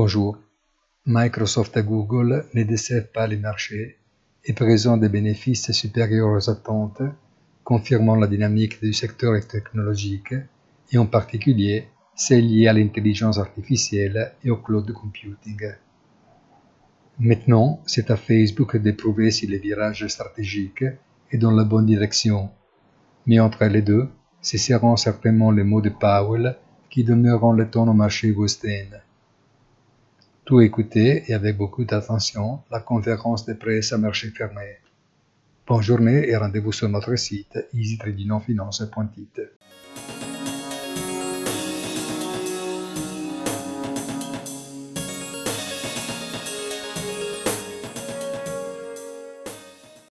Bonjour. Microsoft et Google ne décèvent pas les marchés et présentent des bénéfices supérieurs aux attentes, confirmant la dynamique du secteur technologique et en particulier celle liée à l'intelligence artificielle et au cloud computing. Maintenant, c'est à Facebook de prouver si le virage stratégique est dans la bonne direction. Mais entre les deux, ce seront certainement les mots de Powell qui donneront le ton au marché Westin. Tout écouter et avec beaucoup d'attention la conférence de presse à marché fermé. Bonne journée et rendez-vous sur notre site easytradingfinance.it.